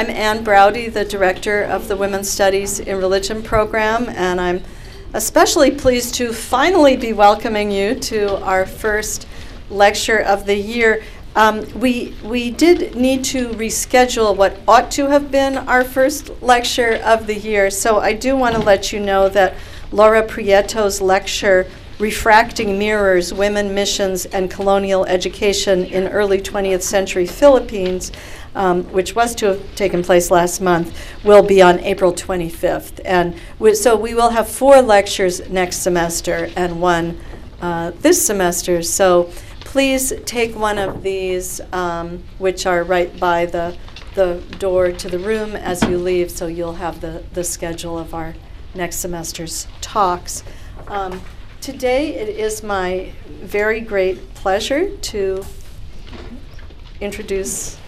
I'm Ann Braude, the director of the Women's Studies in Religion program, and I'm especially pleased to finally be welcoming you to our first lecture of the year. Um, we, we did need to reschedule what ought to have been our first lecture of the year, so I do want to let you know that Laura Prieto's lecture, Refracting Mirrors Women, Missions, and Colonial Education in Early 20th Century Philippines, um, which was to have taken place last month, will be on April 25th. And we, so we will have four lectures next semester and one uh, this semester. So please take one of these, um, which are right by the, the door to the room as you leave, so you'll have the, the schedule of our next semester's talks. Um, today, it is my very great pleasure to introduce.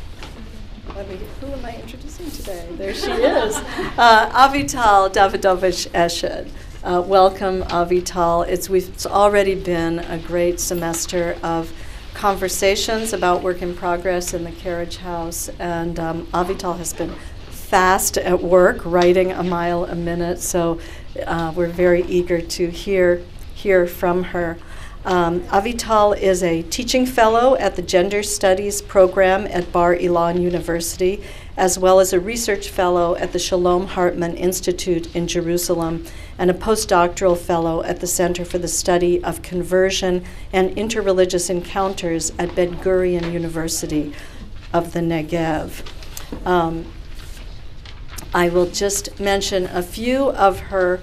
Let me, who am I introducing today? There she is. Uh, Avital Davidovich Eshed. Uh, welcome, Avital. It's, we've, it's already been a great semester of conversations about work in progress in the carriage house, and um, Avital has been fast at work, writing a mile a minute. So uh, we're very eager to hear hear from her. Um, Avital is a teaching fellow at the Gender Studies program at Bar Ilan University as well as a research fellow at the Shalom Hartman Institute in Jerusalem and a postdoctoral fellow at the Center for the Study of Conversion and Interreligious Encounters at Ben Gurion University of the Negev. Um, I will just mention a few of her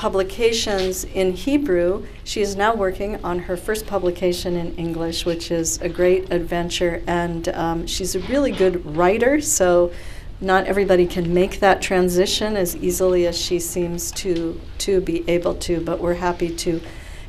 publications in Hebrew. She is now working on her first publication in English, which is a great adventure. And um, she's a really good writer, so not everybody can make that transition as easily as she seems to, to be able to. But we're happy to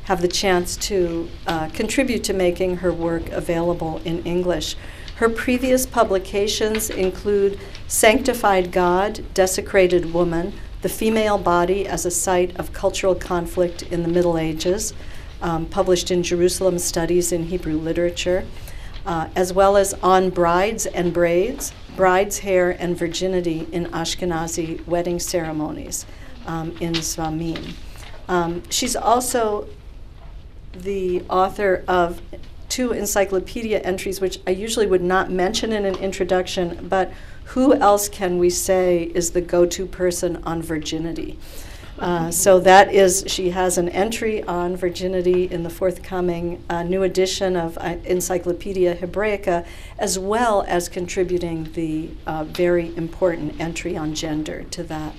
have the chance to uh, contribute to making her work available in English. Her previous publications include Sanctified God, Desecrated Woman, the female body as a site of cultural conflict in the Middle Ages, um, published in Jerusalem Studies in Hebrew Literature, uh, as well as On Brides and Braids, Bride's Hair and Virginity in Ashkenazi Wedding Ceremonies um, in Zmanim. Um, she's also the author of two encyclopedia entries, which I usually would not mention in an introduction, but who else can we say is the go to person on virginity? Uh, so that is, she has an entry on virginity in the forthcoming uh, new edition of uh, Encyclopedia Hebraica, as well as contributing the uh, very important entry on gender to that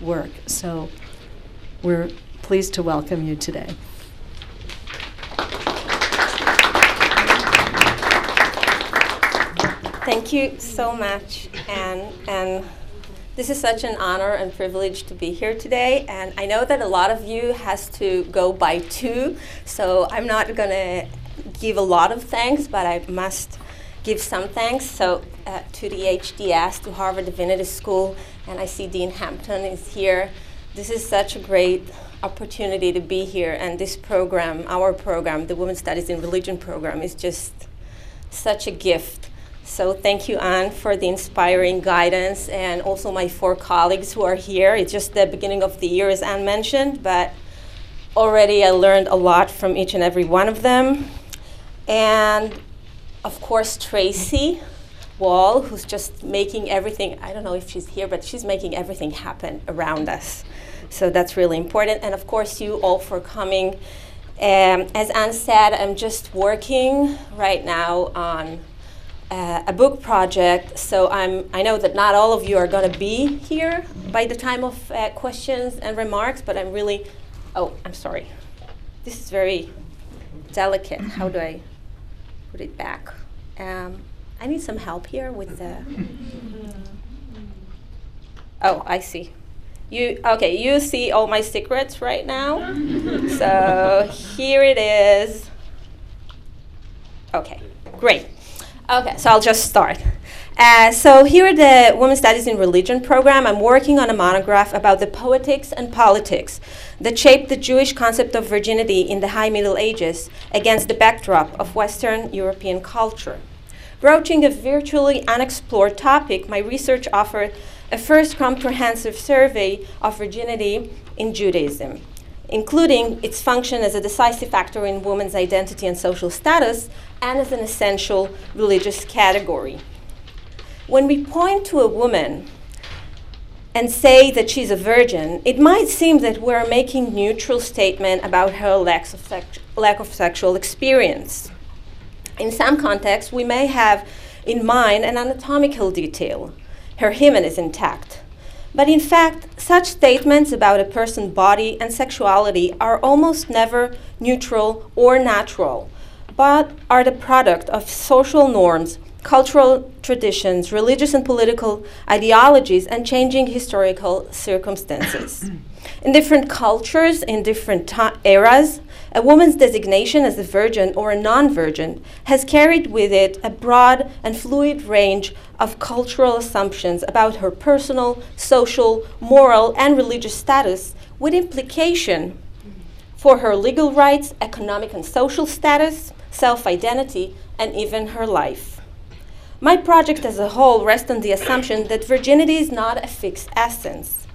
work. So we're pleased to welcome you today. Thank you so much, Anne. And this is such an honor and privilege to be here today. And I know that a lot of you has to go by two, so I'm not going to give a lot of thanks, but I must give some thanks. So uh, to the HDS, to Harvard Divinity School, and I see Dean Hempton is here. This is such a great opportunity to be here, and this program, our program, the Women's Studies in Religion program, is just such a gift so thank you, Anne, for the inspiring guidance, and also my four colleagues who are here. It's just the beginning of the year, as Anne mentioned, but already I learned a lot from each and every one of them. And of course, Tracy Wall, who's just making everything, I don't know if she's here, but she's making everything happen around us. So that's really important. And of course, you all for coming. Um, as Anne said, I'm just working right now on uh, a book project. So I'm, I know that not all of you are going to be here by the time of uh, questions and remarks, but I'm really, oh, I'm sorry. This is very delicate. How do I put it back? Um, I need some help here with the. Oh, I see. You okay? You see all my secrets right now. so here it is. Okay, great. Okay, so I'll just start. Uh, so here at the Women's Studies in Religion program, I'm working on a monograph about the poetics and politics that shaped the Jewish concept of virginity in the High Middle Ages against the backdrop of Western European culture. Broaching a virtually unexplored topic, my research offered a first comprehensive survey of virginity in Judaism, including its function as a decisive factor in women's identity and social status and as an essential religious category. When we point to a woman and say that she's a virgin, it might seem that we're making neutral statement about her lack of, lack of sexual experience. In some contexts, we may have in mind an anatomical detail. Her hymen is intact. But in fact, such statements about a person's body and sexuality are almost never neutral or natural, but are the product of social norms, cultural traditions, religious and political ideologies, and changing historical circumstances. in different cultures, in different eras, a woman's designation as a virgin or a non virgin has carried with it a broad and fluid range of cultural assumptions about her personal, social, moral, and religious status, with implication for her legal rights, economic and social status, self identity, and even her life. My project as a whole rests on the assumption that virginity is not a fixed essence.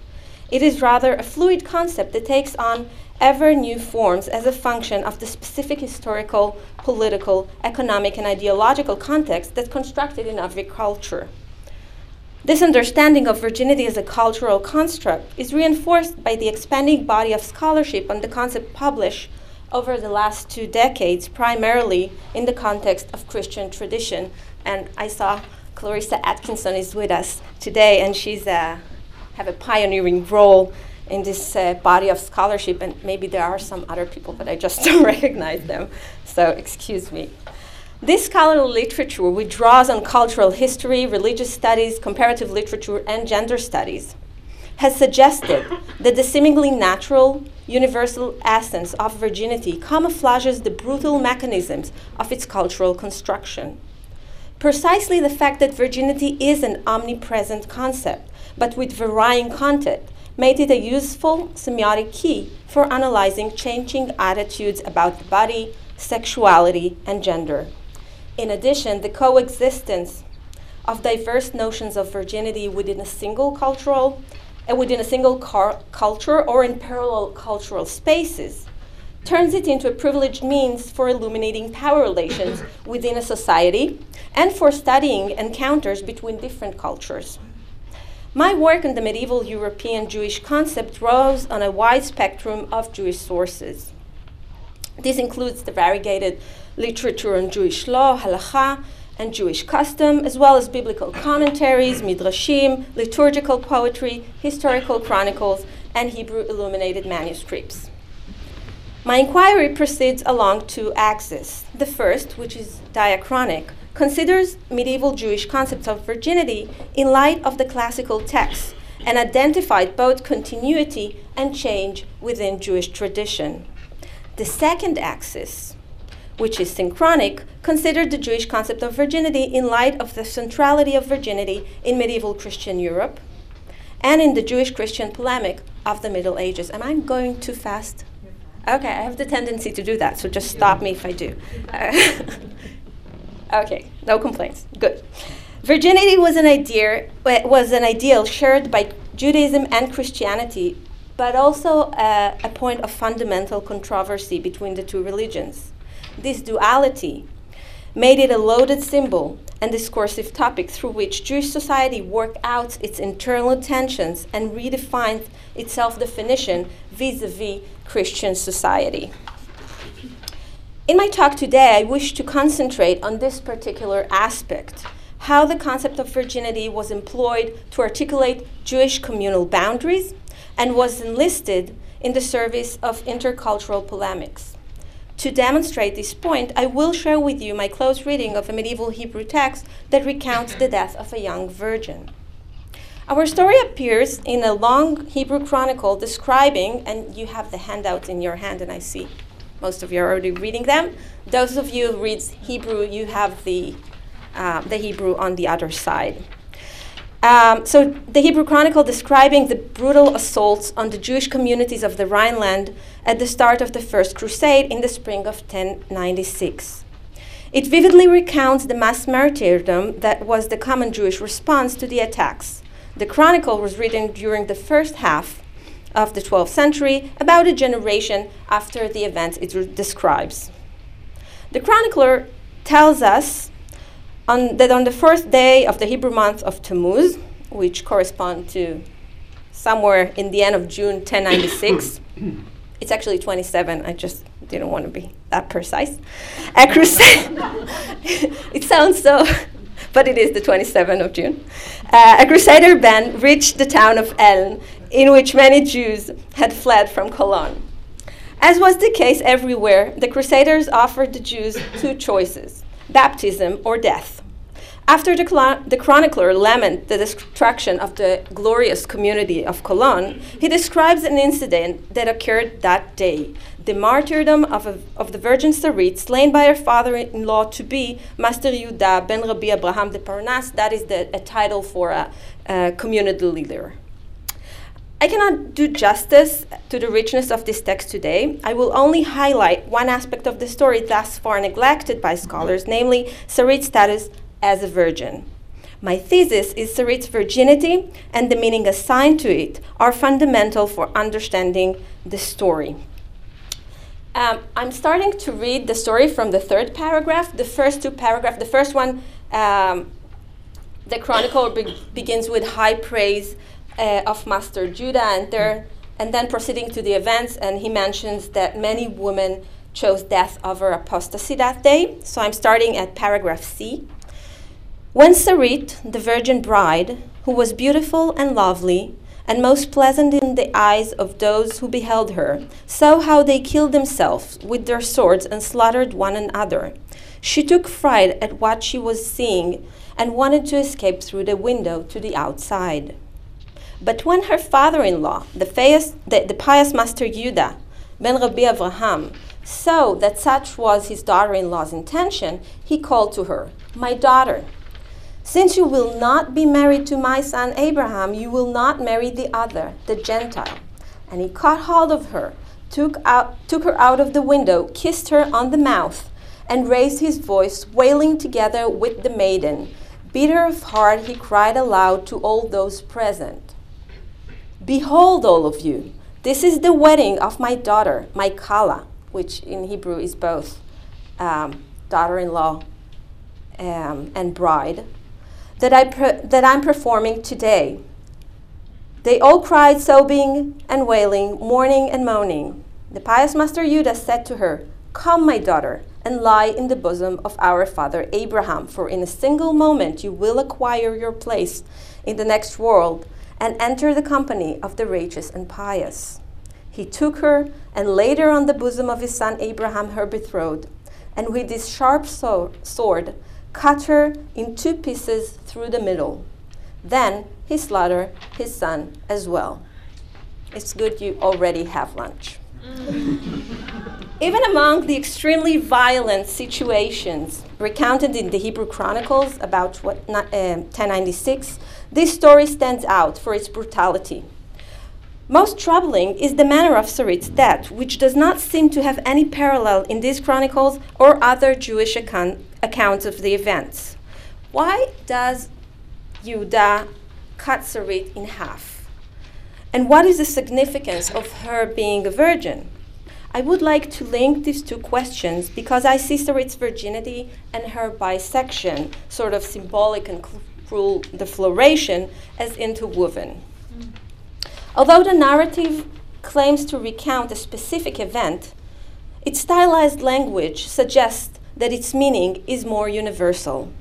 It is rather a fluid concept that takes on ever new forms as a function of the specific historical, political, economic, and ideological context that's constructed in every culture. This understanding of virginity as a cultural construct is reinforced by the expanding body of scholarship on the concept published over the last two decades, primarily in the context of Christian tradition. And I saw Clarissa Atkinson is with us today, and she's uh, have a pioneering role in this uh, body of scholarship, and maybe there are some other people, but I just don't recognize them. So, excuse me. This scholarly literature, draws on cultural history, religious studies, comparative literature, and gender studies, has suggested that the seemingly natural, universal essence of virginity camouflages the brutal mechanisms of its cultural construction. Precisely the fact that virginity is an omnipresent concept, but with varying content, made it a useful semiotic key for analyzing changing attitudes about the body, sexuality, and gender. In addition, the coexistence of diverse notions of virginity within a single cultural uh, within a single car- culture or in parallel cultural spaces turns it into a privileged means for illuminating power relations within a society and for studying encounters between different cultures. My work on the medieval European Jewish concept draws on a wide spectrum of Jewish sources. This includes the variegated literature on Jewish law, halacha, and Jewish custom, as well as biblical commentaries, midrashim, liturgical poetry, historical chronicles, and Hebrew illuminated manuscripts. My inquiry proceeds along two axes. The first, which is diachronic, considers medieval Jewish concepts of virginity in light of the classical texts and identified both continuity and change within Jewish tradition. The second axis, which is synchronic, considered the Jewish concept of virginity in light of the centrality of virginity in medieval Christian Europe and in the Jewish Christian polemic of the Middle Ages. Am I going too fast? Okay, I have the tendency to do that, so just stop me if I do. Okay, no complaints. Good. Virginity was an idea was an ideal shared by Judaism and Christianity, but also uh, a point of fundamental controversy between the two religions. This duality made it a loaded symbol and discursive topic through which Jewish society worked out its internal tensions and redefined its self definition vis a vis Christian society. In my talk today, I wish to concentrate on this particular aspect how the concept of virginity was employed to articulate Jewish communal boundaries and was enlisted in the service of intercultural polemics. To demonstrate this point, I will share with you my close reading of a medieval Hebrew text that recounts the death of a young virgin. Our story appears in a long Hebrew chronicle describing, and you have the handout in your hand, and I see most of you are already reading them. Those of you who read Hebrew, you have the, uh, the Hebrew on the other side. Um, so, the Hebrew Chronicle describing the brutal assaults on the Jewish communities of the Rhineland at the start of the First Crusade in the spring of 1096. It vividly recounts the mass martyrdom that was the common Jewish response to the attacks. The chronicle was written during the first half of the 12th century, about a generation after the events it describes. The chronicler tells us on, that on the first day of the Hebrew month of Tammuz, which correspond to somewhere in the end of June 1096, it's actually 27, I just didn't want to be that precise. A crusade, it sounds so, but it is the 27th of June. Uh, a crusader band reached the town of Eln, in which many Jews had fled from Cologne. As was the case everywhere, the Crusaders offered the Jews two choices baptism or death. After the, the, chronicler lamented the destruction of the glorious community of Cologne, he describes an incident that occurred that day the martyrdom of, a, of the Virgin Sarit, slain by her father in law to be Master Yehuda ben Rabbi Abraham de Parnas. That is the, a title for a, a community leader. I cannot do justice to the richness of this text today. I will only highlight one aspect of the story thus far neglected by scholars, namely Sarit's status as a virgin. My thesis is Sarit's virginity and the meaning assigned to it are fundamental for understanding the story. Um, I'm starting to read the story from the third paragraph. The first two paragraphs, the first one, um, the chronicle be- begins with high praise uh, of Master Judah, and, there, and then proceeding to the events, and he mentions that many women chose death over apostasy that day. So I'm starting at paragraph C. When Sarit, the virgin bride, who was beautiful and lovely, and most pleasant in the eyes of those who beheld her, saw how they killed themselves with their swords and slaughtered one another. She took fright at what she was seeing and wanted to escape through the window to the outside. But when her father in law, the, the, the, pious Master Yuda, ben Rabbi Avraham, saw that such was his daughter in law's intention, he called to her, My daughter, since you will not be married to my son Abraham, you will not marry the other, the Gentile. And he caught hold of her, took, out, took her out of the window, kissed her on the mouth, and raised his voice, wailing together with the maiden. Bitter of heart, he cried aloud to all those present Behold, all of you, this is the wedding of my daughter, my Kala, which in Hebrew is both um, daughter in law um, and bride that, I that I'm performing today. They all cried, sobbing and wailing, mourning and moaning. The pious Master Yudah said to her, Come, my daughter, and lie in the bosom of our father Abraham, for in a single moment you will acquire your place in the next world and enter the company of the righteous and pious. He took her and laid her on the bosom of his son Abraham, her betrothed, and with his sharp sword cut her in two pieces through the middle. Then he slaughtered his son as well. It's good you already have lunch. Even among the extremely violent situations recounted in the Hebrew Chronicles about what, uh, 1096, this story stands out for its brutality. Most troubling is the manner of Sarit's death, which does not seem to have any parallel in these chronicles or other Jewish account, accounts of the events. Why does Yudah cut Sarit in half? And what is the significance of her being a virgin? I would like to link these two questions because I see Sarit's virginity and her bisection, sort of symbolic and cruel defloration, as interwoven. Mm. Although the narrative claims to recount a specific event, its stylized language suggests that its meaning is more universal.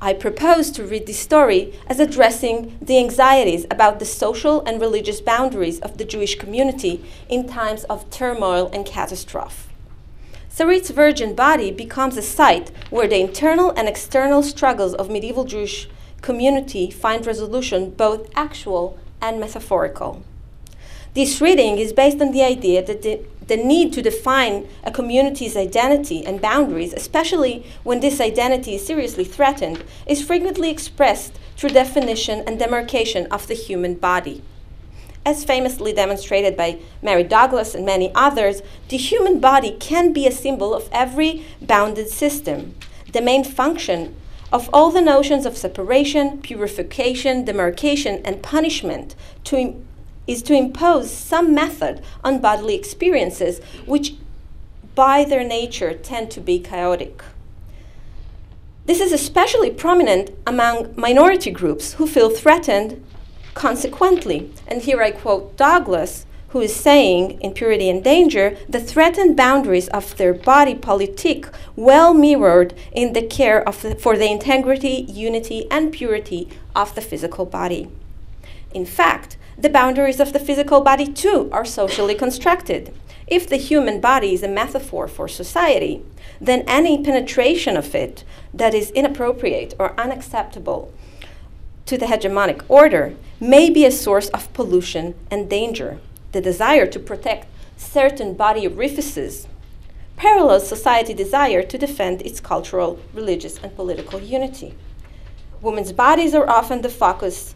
I propose to read this story as addressing the anxieties about the social and religious boundaries of the Jewish community in times of turmoil and catastrophe. Sarit's virgin body becomes a site where the internal and external struggles of medieval Jewish community find resolution both actual and metaphorical. This reading is based on the idea that the, the need to define a community's identity and boundaries, especially when this identity is seriously threatened, is frequently expressed through definition and demarcation of the human body. As famously demonstrated by Mary Douglas and many others, the human body can be a symbol of every bounded system. the main function of all the notions of separation, purification, demarcation, and punishment to is to impose some method on bodily experiences which by their nature tend to be chaotic. This is especially prominent among minority groups who feel threatened consequently. And here I quote Douglas, who is saying in Purity and Danger, the threatened boundaries of their body politic well mirrored in the care of the, for the integrity, unity, and purity of the physical body. In fact, the boundaries of the physical body too are socially constructed. If the human body is a metaphor for society, then any penetration of it that is inappropriate or unacceptable to the hegemonic order may be a source of pollution and danger. The desire to protect certain body orifices parallels society desire to defend its cultural, religious, and political unity. Women's bodies are often the focus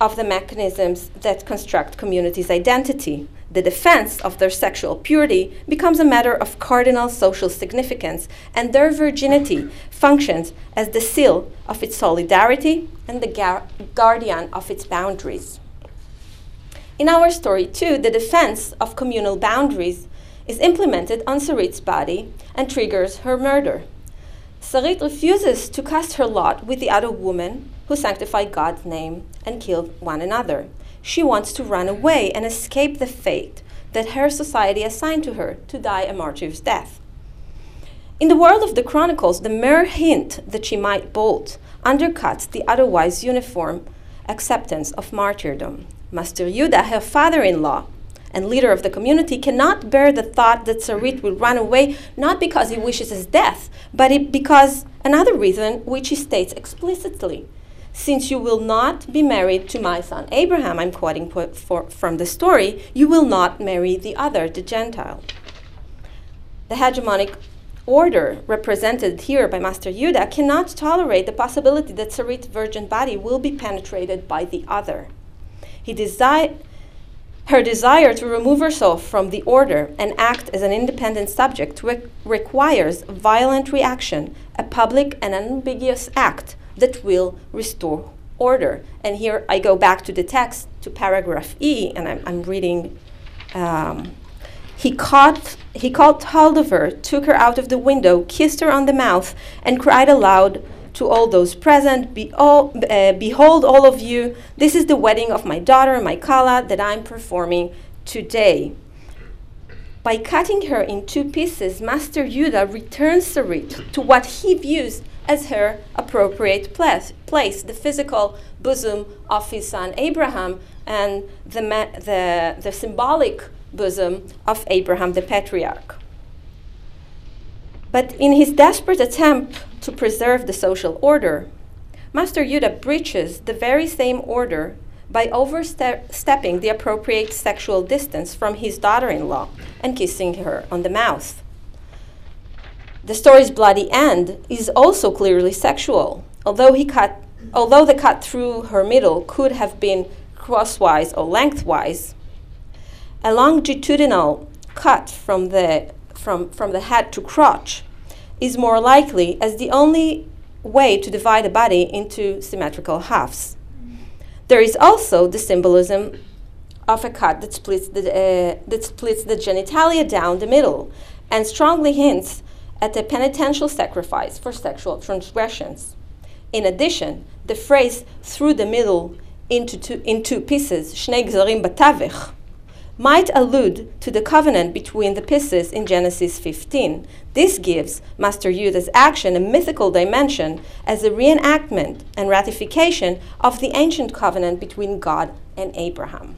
of the mechanisms that construct communities' identity. The defense of their sexual purity becomes a matter of cardinal social significance, and their virginity functions as the seal of its solidarity and the gar- guardian of its boundaries. In our story, too, the defense of communal boundaries is implemented on Sarit's body and triggers her murder. Sarit refuses to cast her lot with the other women who sanctified God's name and killed one another. She wants to run away and escape the fate that her society assigned to her to die a martyr's death. In the world of the Chronicles, the mere hint that she might bolt undercuts the otherwise uniform acceptance of martyrdom. Master Yuda, her father in law and leader of the community, cannot bear the thought that Sarit will run away not because he wishes his death, but it, because another reason which he states explicitly. Since you will not be married to my son Abraham, I'm quoting for, from the story, you will not marry the other, the Gentile. The hegemonic order represented here by Master Yuda cannot tolerate the possibility that Sarit's virgin body will be penetrated by the other. He desi- her desire to remove herself from the order and act as an independent subject re- requires violent reaction, a public and unambiguous act that will restore order. And here I go back to the text, to paragraph E, and I'm, I'm reading. Um, he caught he caught hold of her, took her out of the window, kissed her on the mouth, and cried aloud to all those present, Be all, uh, Behold, all of you, this is the wedding of my daughter, my Kala, that I'm performing today. By cutting her in two pieces, Master Yuda returns Sarit to what he views as her appropriate place, place the physical bosom of his son Abraham and the, the, the symbolic bosom of Abraham the patriarch. But in his desperate attempt to preserve the social order, Master Yuda breaches the very same order by overstepping the appropriate sexual distance from his daughter in law and kissing her on the mouth. The story's bloody end is also clearly sexual, although, he cut, although the cut through her middle could have been crosswise or lengthwise. A longitudinal cut from the, from, from the head to crotch is more likely as the only way to divide a body into symmetrical halves. There is also the symbolism of a cut that splits the, uh, that splits the genitalia down the middle and strongly hints at a penitential sacrifice for sexual transgressions. In addition, the phrase through the middle into two, in two pieces, shnei gzarim batavich, might allude to the covenant between the pieces in Genesis 15. This gives Master Yuda's action a mythical dimension as a reenactment and ratification of the ancient covenant between God and Abraham.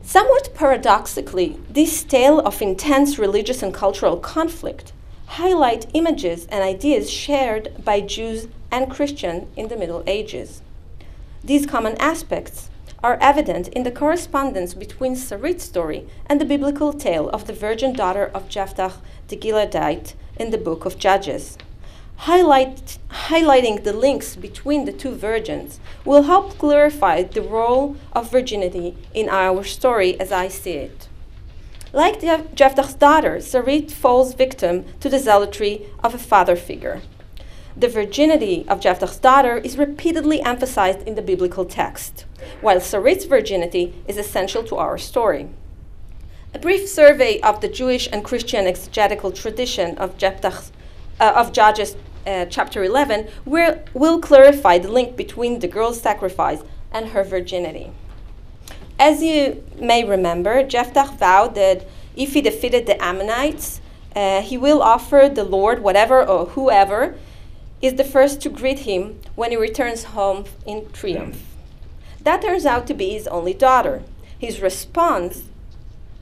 Somewhat paradoxically, this tale of intense religious and cultural conflict highlight images and ideas shared by Jews and Christians in the Middle Ages. These common aspects are evident in the correspondence between Sarit's story and the biblical tale of the virgin daughter of Jephthah the Gileadite in the book of Judges. Highlight, highlighting the links between the two virgins will help clarify the role of virginity in our story as I see it. Like Jephthah's daughter, Sarit falls victim to the zealotry of a father figure. The virginity of Jephthah's daughter is repeatedly emphasized in the biblical text, while Sarit's virginity is essential to our story. A brief survey of the Jewish and Christian exegetical tradition of, Jephthah's, uh, of Judges uh, chapter 11 will, will clarify the link between the girl's sacrifice and her virginity. As you may remember, Jephthah vowed that if he defeated the Ammonites, uh, he will offer the Lord whatever or whoever is the first to greet him when he returns home in triumph. That turns out to be his only daughter. His response,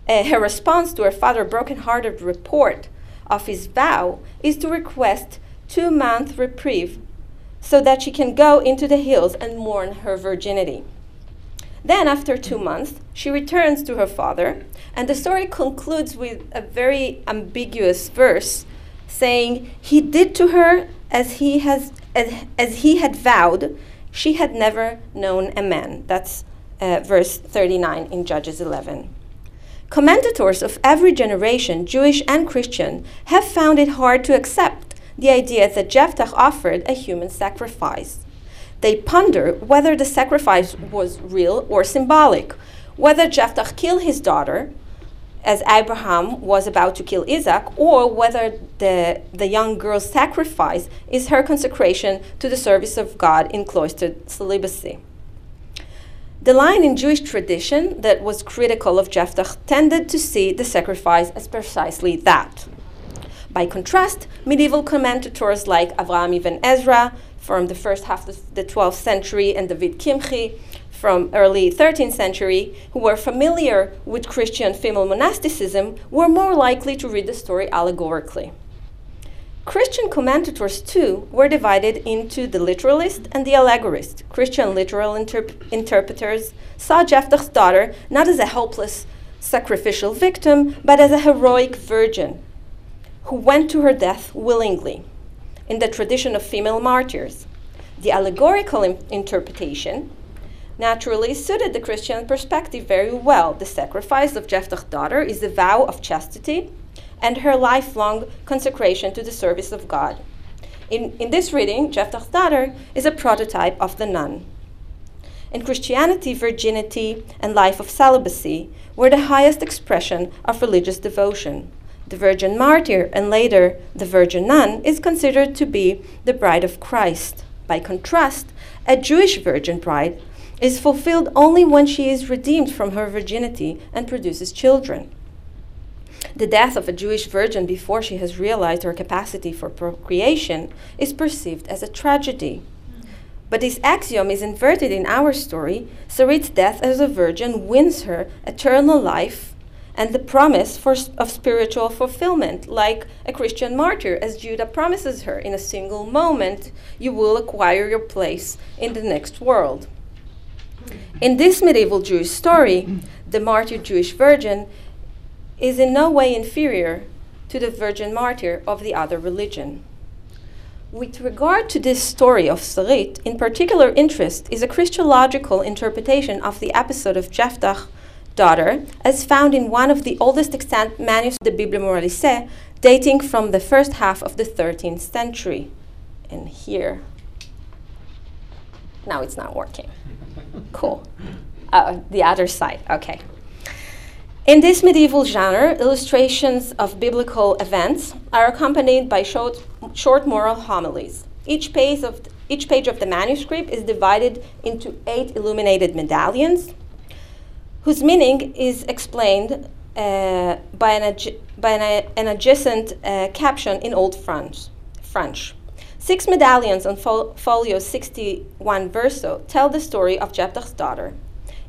uh, her response to her father's broken-hearted report of his vow is to request two-month reprieve so that she can go into the hills and mourn her virginity. Then, after two months, she returns to her father, and the story concludes with a very ambiguous verse saying, He did to her as he, has, as, as he had vowed, she had never known a man. That's uh, verse 39 in Judges 11. Commentators of every generation, Jewish and Christian, have found it hard to accept the idea that Jephthah offered a human sacrifice. They ponder whether the sacrifice was real or symbolic, whether Jephthah killed his daughter, as Abraham was about to kill Isaac, or whether the, the young girl's sacrifice is her consecration to the service of God in cloistered celibacy. The line in Jewish tradition that was critical of Jephthah tended to see the sacrifice as precisely that. By contrast, medieval commentators like Avraham ibn Ezra from the first half of the 12th century and David Kimchi from early 13th century who were familiar with Christian female monasticism were more likely to read the story allegorically. Christian commentators, too, were divided into the literalist and the allegorist. Christian literal interp- interpreters saw Jephthah's daughter not as a helpless sacrificial victim, but as a heroic virgin who went to her death willingly, in the tradition of female martyrs. The allegorical interpretation naturally suited the Christian perspective very well. The sacrifice of Jephthah's daughter is the vow of chastity and her lifelong consecration to the service of God. In, in this reading, Jephthah's daughter is a prototype of the nun. In Christianity, virginity and life of celibacy were the highest expression of religious devotion. The virgin martyr and later the virgin nun is considered to be the bride of Christ. By contrast, a Jewish virgin bride is fulfilled only when she is redeemed from her virginity and produces children. The death of a Jewish virgin before she has realized her capacity for procreation is perceived as a tragedy. But this axiom is inverted in our story. Sarit's death as a virgin wins her eternal life and the promise for, of spiritual fulfillment, like a Christian martyr, as Judah promises her in a single moment, you will acquire your place in the next world. In this medieval Jewish story, the martyred Jewish virgin is in no way inferior to the virgin martyr of the other religion. With regard to this story of Sarit, in particular interest is a Christological interpretation of the episode of Jephthah's daughter, as found in one of the oldest extant manuscripts, the Bible Moralisée, dating from the first half of the 13th century. And here, now it's not working. Cool. Uh, the other side, okay. In this medieval genre, illustrations of biblical events are accompanied by short, short moral homilies. Each page, of each page of the manuscript is divided into eight illuminated medallions, whose meaning is explained uh, by, an, by an, an adjacent uh, caption in Old French. French. Six medallions on fol folio 61 verso tell the story of Jephthah's daughter.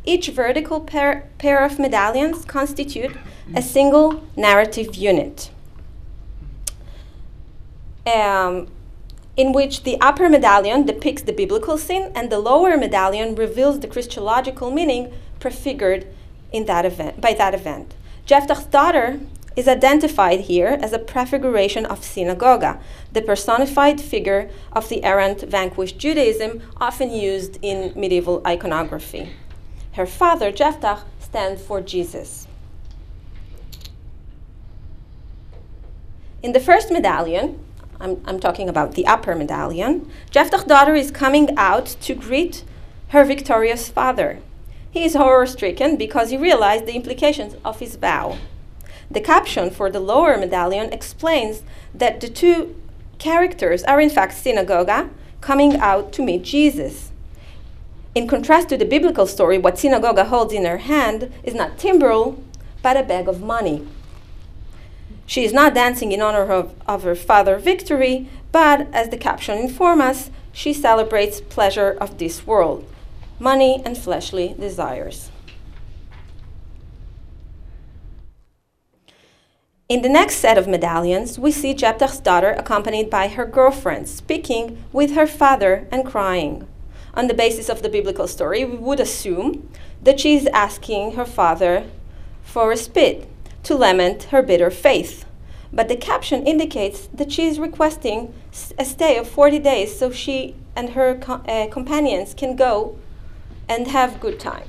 Each vertical pair, pair of medallions constitute a single narrative unit, um, in which the upper medallion depicts the biblical scene and the lower medallion reveals the Christological meaning prefigured in that event, by that event. Jephthah's daughter is identified here as a prefiguration of synagoga, the personified figure of the errant vanquished Judaism often used in medieval iconography. Her father, Jephthah, stands for Jesus. In the first medallion, I'm, I'm talking about the upper medallion, Jephthah's daughter is coming out to greet her victorious father. He is horror stricken because he realized the implications of his vow. The caption for the lower medallion explains that the two characters are in fact synagogue coming out to meet Jesus. In contrast to the biblical story, what synagogue holds in her hand is not timbrel, but a bag of money. She is not dancing in honor of, of her father's victory, but as the caption informs us, she celebrates pleasure of this world, money and fleshly desires. In the next set of medallions, we see Jephthah's daughter accompanied by her girlfriend, speaking with her father and crying. On the basis of the biblical story, we would assume that she is asking her father for a spit to lament her bitter faith. But the caption indicates that she is requesting a stay of 40 days so she and her co- uh, companions can go and have good time.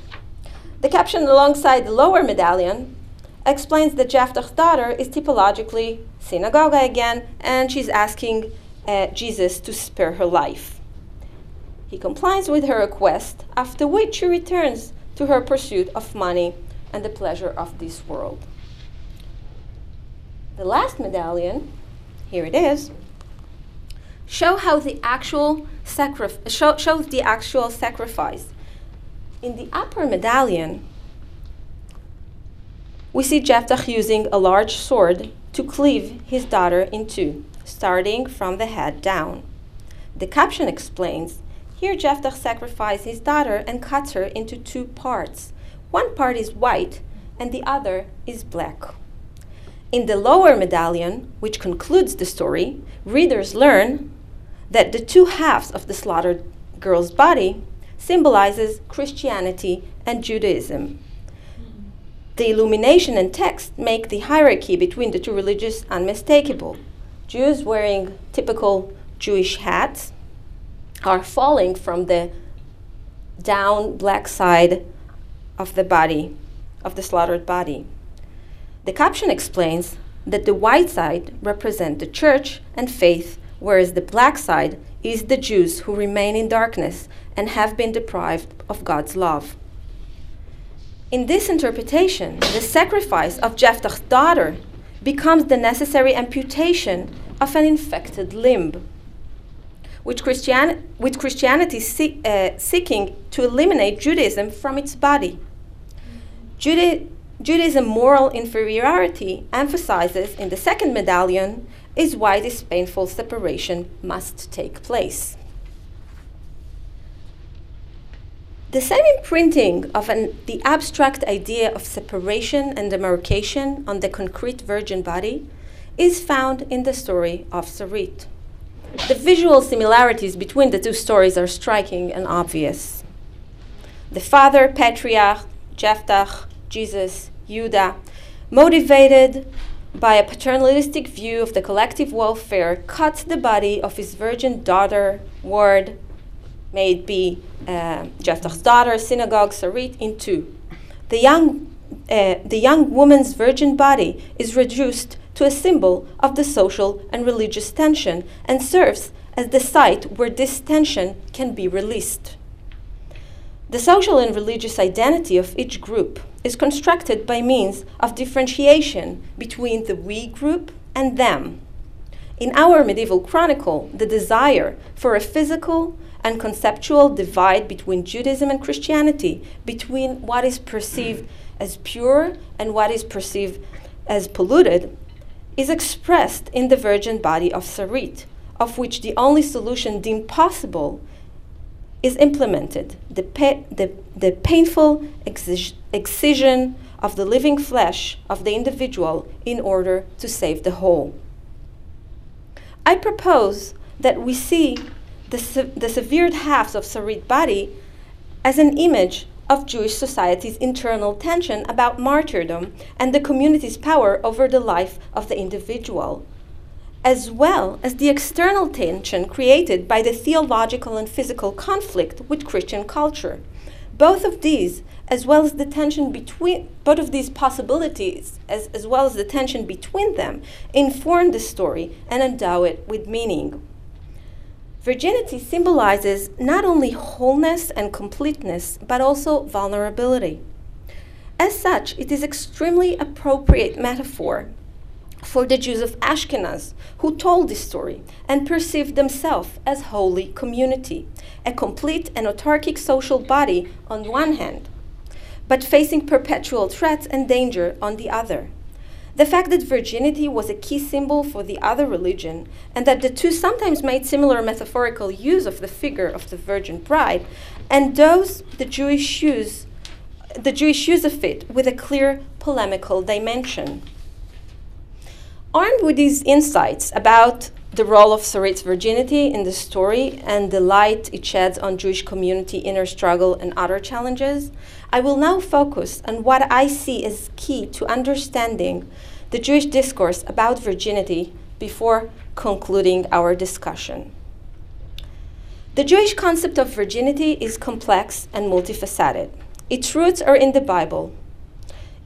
The caption alongside the lower medallion explains that Jephthah's daughter is typologically synagogue again, and she's asking uh, Jesus to spare her life. He complies with her request, after which she returns to her pursuit of money and the pleasure of this world. The last medallion, here it is, show how the actual show, shows the actual sacrifice. In the upper medallion, we see Jephthah using a large sword to cleave his daughter in two, starting from the head down. The caption explains here Jephthah sacrifices his daughter and cuts her into two parts. One part is white and the other is black. In the lower medallion, which concludes the story, readers learn that the two halves of the slaughtered girl's body symbolizes Christianity and Judaism. The illumination and text make the hierarchy between the two religions unmistakable. Jews wearing typical Jewish hats are falling from the down black side of the body, of the slaughtered body. The caption explains that the white side represent the church and faith, whereas the black side is the Jews who remain in darkness and have been deprived of God's love. In this interpretation, the sacrifice of Jephthah's daughter becomes the necessary amputation of an infected limb, which, Christian, with Christianity see, uh, seeking to eliminate Judaism from its body. Juda- Judaism moral inferiority emphasizes in the second medallion is why this painful separation must take place. The same imprinting of an, the abstract idea of separation and demarcation on the concrete virgin body is found in the story of Sarit. The visual similarities between the two stories are striking and obvious. The father, patriarch, Jephthah, Jesus, Judah, motivated by a paternalistic view of the collective welfare, cuts the body of his virgin daughter, Ward, may it be uh, Jephthah's daughter, synagogue, Sarit, in two. The young, uh, the young woman's virgin body is reduced to a symbol of the social and religious tension and serves as the site where this tension can be released. The social and religious identity of each group is constructed by means of differentiation between the we group and them. In our medieval chronicle, the desire for a physical and conceptual divide between Judaism and Christianity, between what is perceived as pure and what is perceived as polluted, is expressed in the virgin body of Sarit, of which the only solution deemed possible is implemented the, pa- the, the painful excision of the living flesh of the individual in order to save the whole. I propose that we see the, se- the severed halves of Sarit body as an image of Jewish society's internal tension about martyrdom and the community's power over the life of the individual as well as the external tension created by the theological and physical conflict with Christian culture. Both of these, as well as the tension between both of these possibilities, as, as well as the tension between them, inform the story and endow it with meaning. Virginity symbolizes not only wholeness and completeness, but also vulnerability. As such, it is extremely appropriate metaphor for the Jews of Ashkenaz who told this story and perceived themselves as holy community, a complete and autarkic social body on one hand, but facing perpetual threats and danger on the other. The fact that virginity was a key symbol for the other religion, and that the two sometimes made similar metaphorical use of the figure of the virgin bride, and those the Jewish use the Jewish use of it with a clear polemical dimension. Armed with these insights about the role of Sarit's virginity in the story and the light it sheds on Jewish community inner struggle and other challenges, I will now focus on what I see as key to understanding the Jewish discourse about virginity before concluding our discussion. The Jewish concept of virginity is complex and multifaceted. Its roots are in the Bible.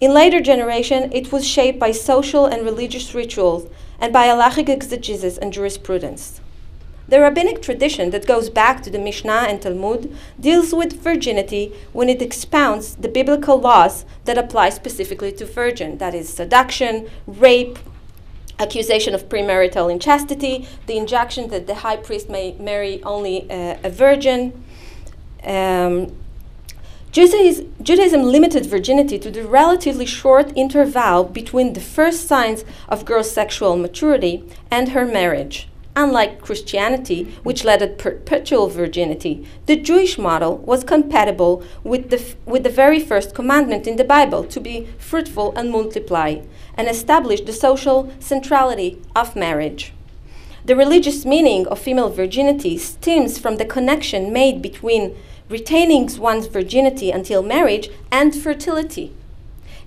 In later generation, it was shaped by social and religious rituals and by halachic exegesis and jurisprudence. The rabbinic tradition that goes back to the Mishnah and Talmud deals with virginity when it expounds the biblical laws that apply specifically to virgin, that is, seduction, rape, accusation of premarital inchastity, the injunction that the high priest may marry only uh, a virgin. Um, Judaism, Judaism, limited virginity to the relatively short interval between the first signs of girl's sexual maturity and her marriage. Unlike Christianity, which led to perpetual virginity, the Jewish model was compatible with the, with the very first commandment in the Bible to be fruitful and multiply, and established the social centrality of marriage. The religious meaning of female virginity stems from the connection made between retaining one's virginity until marriage, and fertility.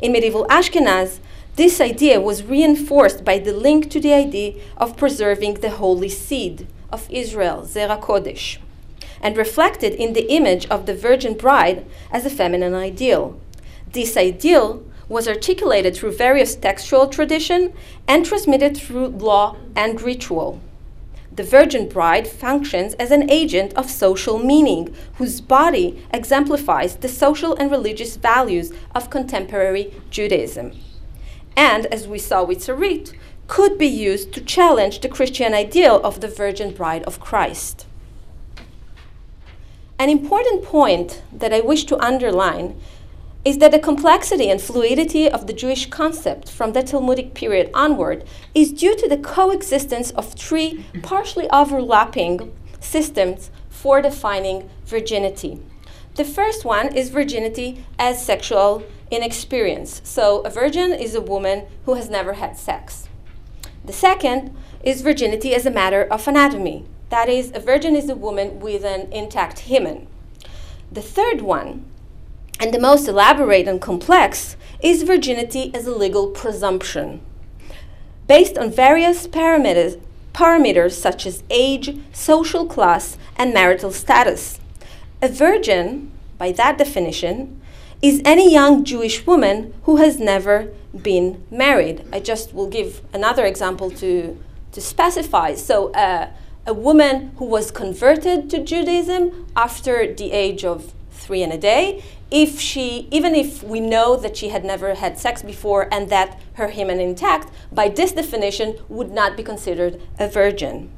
In medieval Ashkenaz, this idea was reinforced by the link to the idea of preserving the holy seed of Israel, Zera Kodesh, and reflected in the image of the virgin bride as a feminine ideal. This ideal was articulated through various textual tradition and transmitted through law and ritual the virgin bride functions as an agent of social meaning, whose body exemplifies the social and religious values of contemporary Judaism. And, as we saw with Sarit, could be used to challenge the Christian ideal of the virgin bride of Christ. An important point that I wish to underline is that the complexity and fluidity of the Jewish concept from the Talmudic period onward is due to the coexistence of three partially overlapping systems for defining virginity. The first one is virginity as sexual inexperience. So, a virgin is a woman who has never had sex. The second is virginity as a matter of anatomy. That is, a virgin is a woman with an intact hymen. The third one and the most elaborate and complex is virginity as a legal presumption. Based on various parameters, parameters such as age, social class, and marital status. A virgin, by that definition, is any young Jewish woman who has never been married. I just will give another example to, to specify. So, uh, a woman who was converted to Judaism after the age of three and a day if she, even if we know that she had never had sex before and that her hymen intact, by this definition would not be considered a virgin.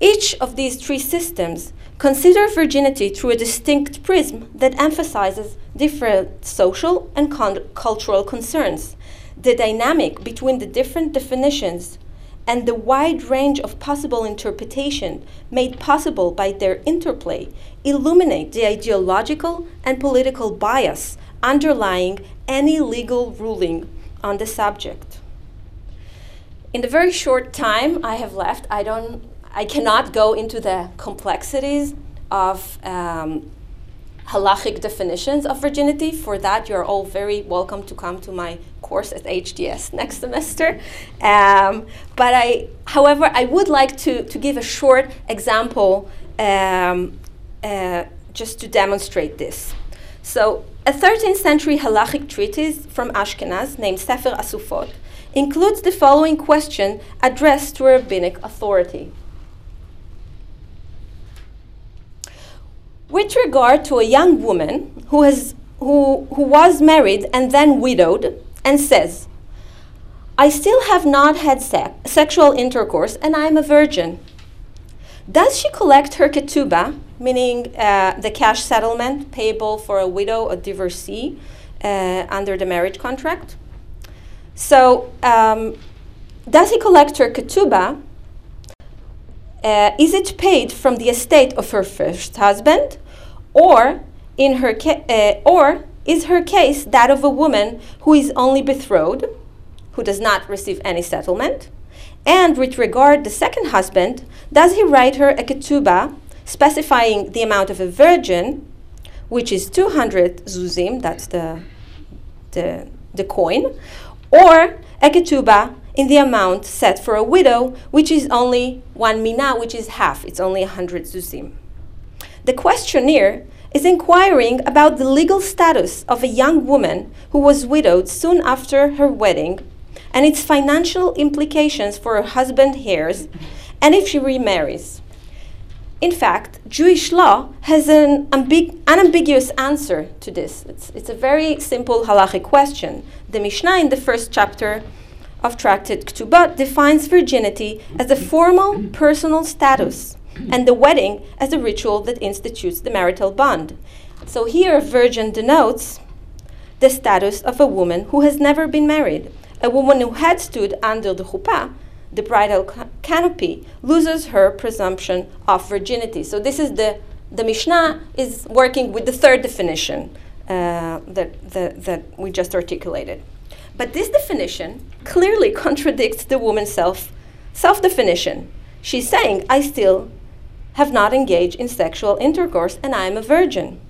Each of these three systems consider virginity through a distinct prism that emphasizes different social and cultural concerns. The dynamic between the different definitions and the wide range of possible interpretation made possible by their interplay illuminate the ideological and political bias underlying any legal ruling on the subject. In the very short time I have left, I, don't, I cannot go into the complexities of um, halachic definitions of virginity. For that, you're all very welcome to come to my course at HDS next semester. Um, but I, however, I would like to, to give a short example um, uh, just to demonstrate this. So, a 13th century halachic treatise from Ashkenaz named Sefer Asufot includes the following question addressed to a rabbinic authority. With regard to a young woman who, has, who, who was married and then widowed, and says, I still have not had se- sexual intercourse and I am a virgin. Does she collect her ketubah, meaning uh, the cash settlement payable for a widow or divorcee uh, under the marriage contract? So, um, does he collect her ketubah? Uh, is it paid from the estate of her first husband, or in her uh, or is her case that of a woman who is only betrothed, who does not receive any settlement? And with regard the second husband, does he write her a ketubah specifying the amount of a virgin, which is 200 zuzim, that's the, the, the coin, or a ketubah in the amount set for a widow, which is only one mina, which is half, it's only 100 zuzim. The questionnaire is inquiring about the legal status of a young woman who was widowed soon after her wedding and its financial implications for her husband heirs and if she remarries. In fact, Jewish law has an ambig- unambiguous answer to this. It's, it's a very simple halachic question. The Mishnah in the first chapter of Tractate Ketubot defines virginity as a formal personal status and the wedding as a ritual that institutes the marital bond. So here, virgin denotes the status of a woman who has never been married. A woman who had stood under the chuppah, the bridal ca- canopy, loses her presumption of virginity. So this is the the Mishnah is working with the third definition uh, that, that that we just articulated. But this definition clearly contradicts the woman's self self definition. She's saying, I still have not engaged in sexual intercourse and I am a virgin.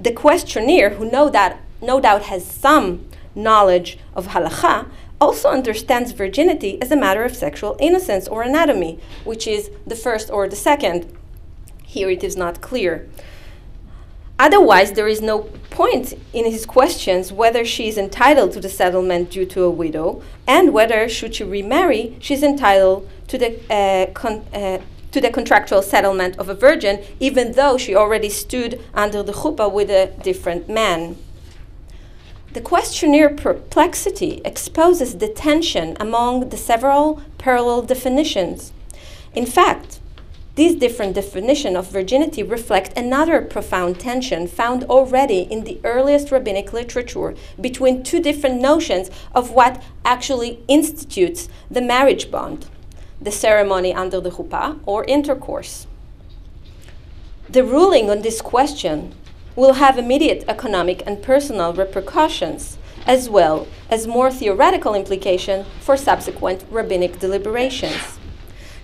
The questionnaire, who no doubt, no doubt has some knowledge of halacha, also understands virginity as a matter of sexual innocence or anatomy, which is the first or the second. Here it is not clear. Otherwise, there is no point in his questions whether she is entitled to the settlement due to a widow and whether, should she remarry, she is entitled to the uh, con- uh, to the contractual settlement of a virgin, even though she already stood under the chuppah with a different man. The questionnaire perplexity exposes the tension among the several parallel definitions. In fact, these different definitions of virginity reflect another profound tension found already in the earliest rabbinic literature between two different notions of what actually institutes the marriage bond the ceremony under the chuppah or intercourse. The ruling on this question will have immediate economic and personal repercussions, as well as more theoretical implication for subsequent rabbinic deliberations.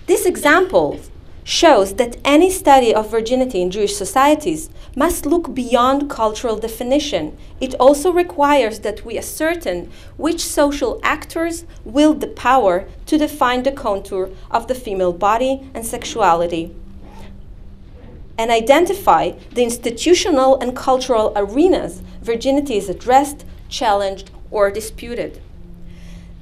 This example shows that any study of virginity in Jewish societies must look beyond cultural definition. It also requires that we ascertain which social actors wield the power to define the contour of the female body and sexuality and identify the institutional and cultural arenas virginity is addressed, challenged, or disputed.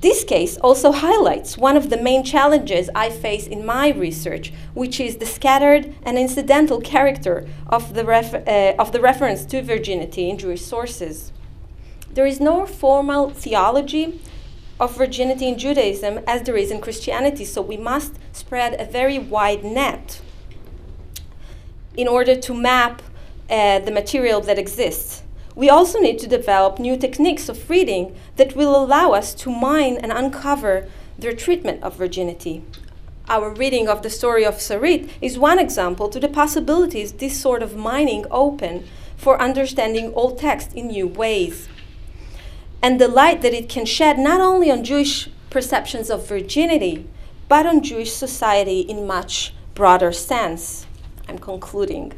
This case also highlights one of the main challenges I face in my research, which is the scattered and incidental character of the, uh, of the reference to virginity in Jewish sources. There is no formal theology of virginity in Judaism as there is in Christianity, so we must spread a very wide net in order to map uh, the material that exists. We also need to develop new techniques of reading that will allow us to mine and uncover their treatment of virginity. Our reading of the story of Sarit is one example to the possibilities this sort of mining open for understanding old text in new ways. And the light that it can shed not only on Jewish perceptions of virginity, but on Jewish society in much broader sense. I'm concluding.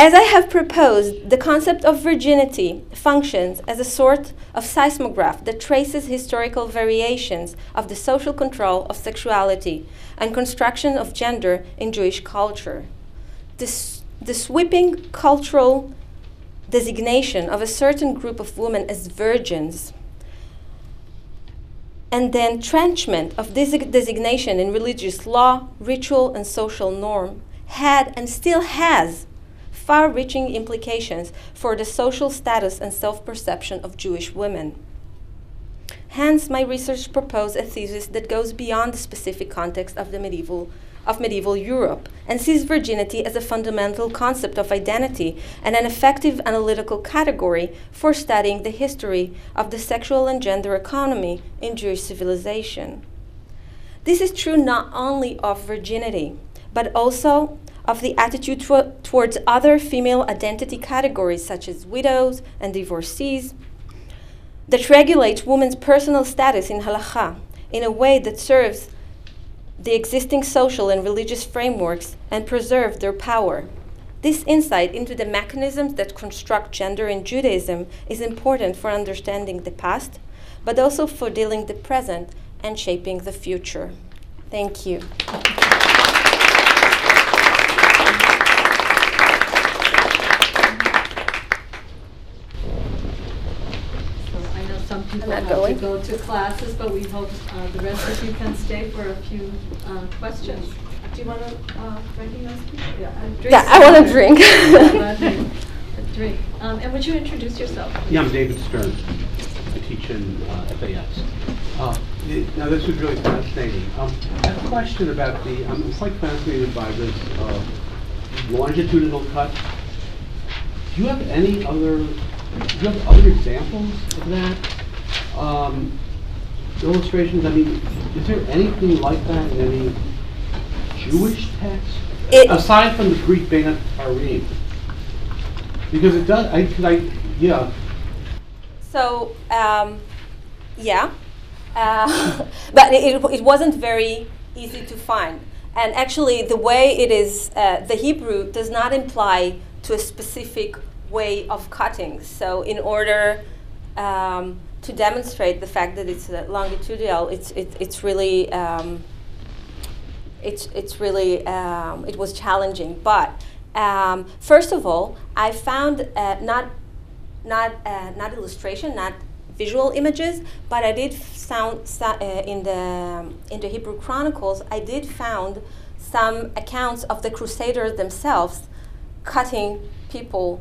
As I have proposed, the concept of virginity functions as a sort of seismograph that traces historical variations of the social control of sexuality and construction of gender in Jewish culture. This, the sweeping cultural designation of a certain group of women as virgins and the entrenchment of this designation in religious law, ritual, and social norm had and still has far reaching implications for the social status and self perception of Jewish women. Hence, my research proposed a thesis that goes beyond the specific context of the medieval of medieval Europe and sees virginity as a fundamental concept of identity and an effective analytical category for studying the history of the sexual and gender economy in Jewish civilization. This is true not only of virginity, but also of the attitude tw- towards other female identity categories such as widows and divorcees that regulates women's personal status in halacha in a way that serves the existing social and religious frameworks and preserve their power. This insight into the mechanisms that construct gender in Judaism is important for understanding the past, but also for dealing the present and shaping the future. Thank you. some people not have to go to classes, but we hope uh, the rest of you can stay for a few uh, questions. Do you want to uh, recognize people? Yeah, uh, drink Yeah, I want to drink. A drink. Um, And would you introduce yourself? Yeah, I'm David Stern. I teach in uh, FAS. Uh, it- Now, this was really fascinating. Um, I have a question about the, I'm quite fascinated by this uh, longitudinal cut. Do you have any other, do you have other examples of that? Um, Illustrations, I mean, is there anything like that in any Jewish text? It- Aside from the Greek Beit Harim? Because it does, I, 'cause I, yeah, So, um, yeah, uh, but it, it wasn't very easy to find. And actually, the way it is, uh, the Hebrew does not imply to a specific way of cutting. So, in order um, to demonstrate the fact that it's uh, longitudinal, it's it, it's really um, it's it's really um, it was challenging. But um, first of all, I found uh, not not uh, not illustration, not visual images, but I did found sa- uh, in the in the Hebrew Chronicles. I did found some accounts of the Crusaders themselves cutting people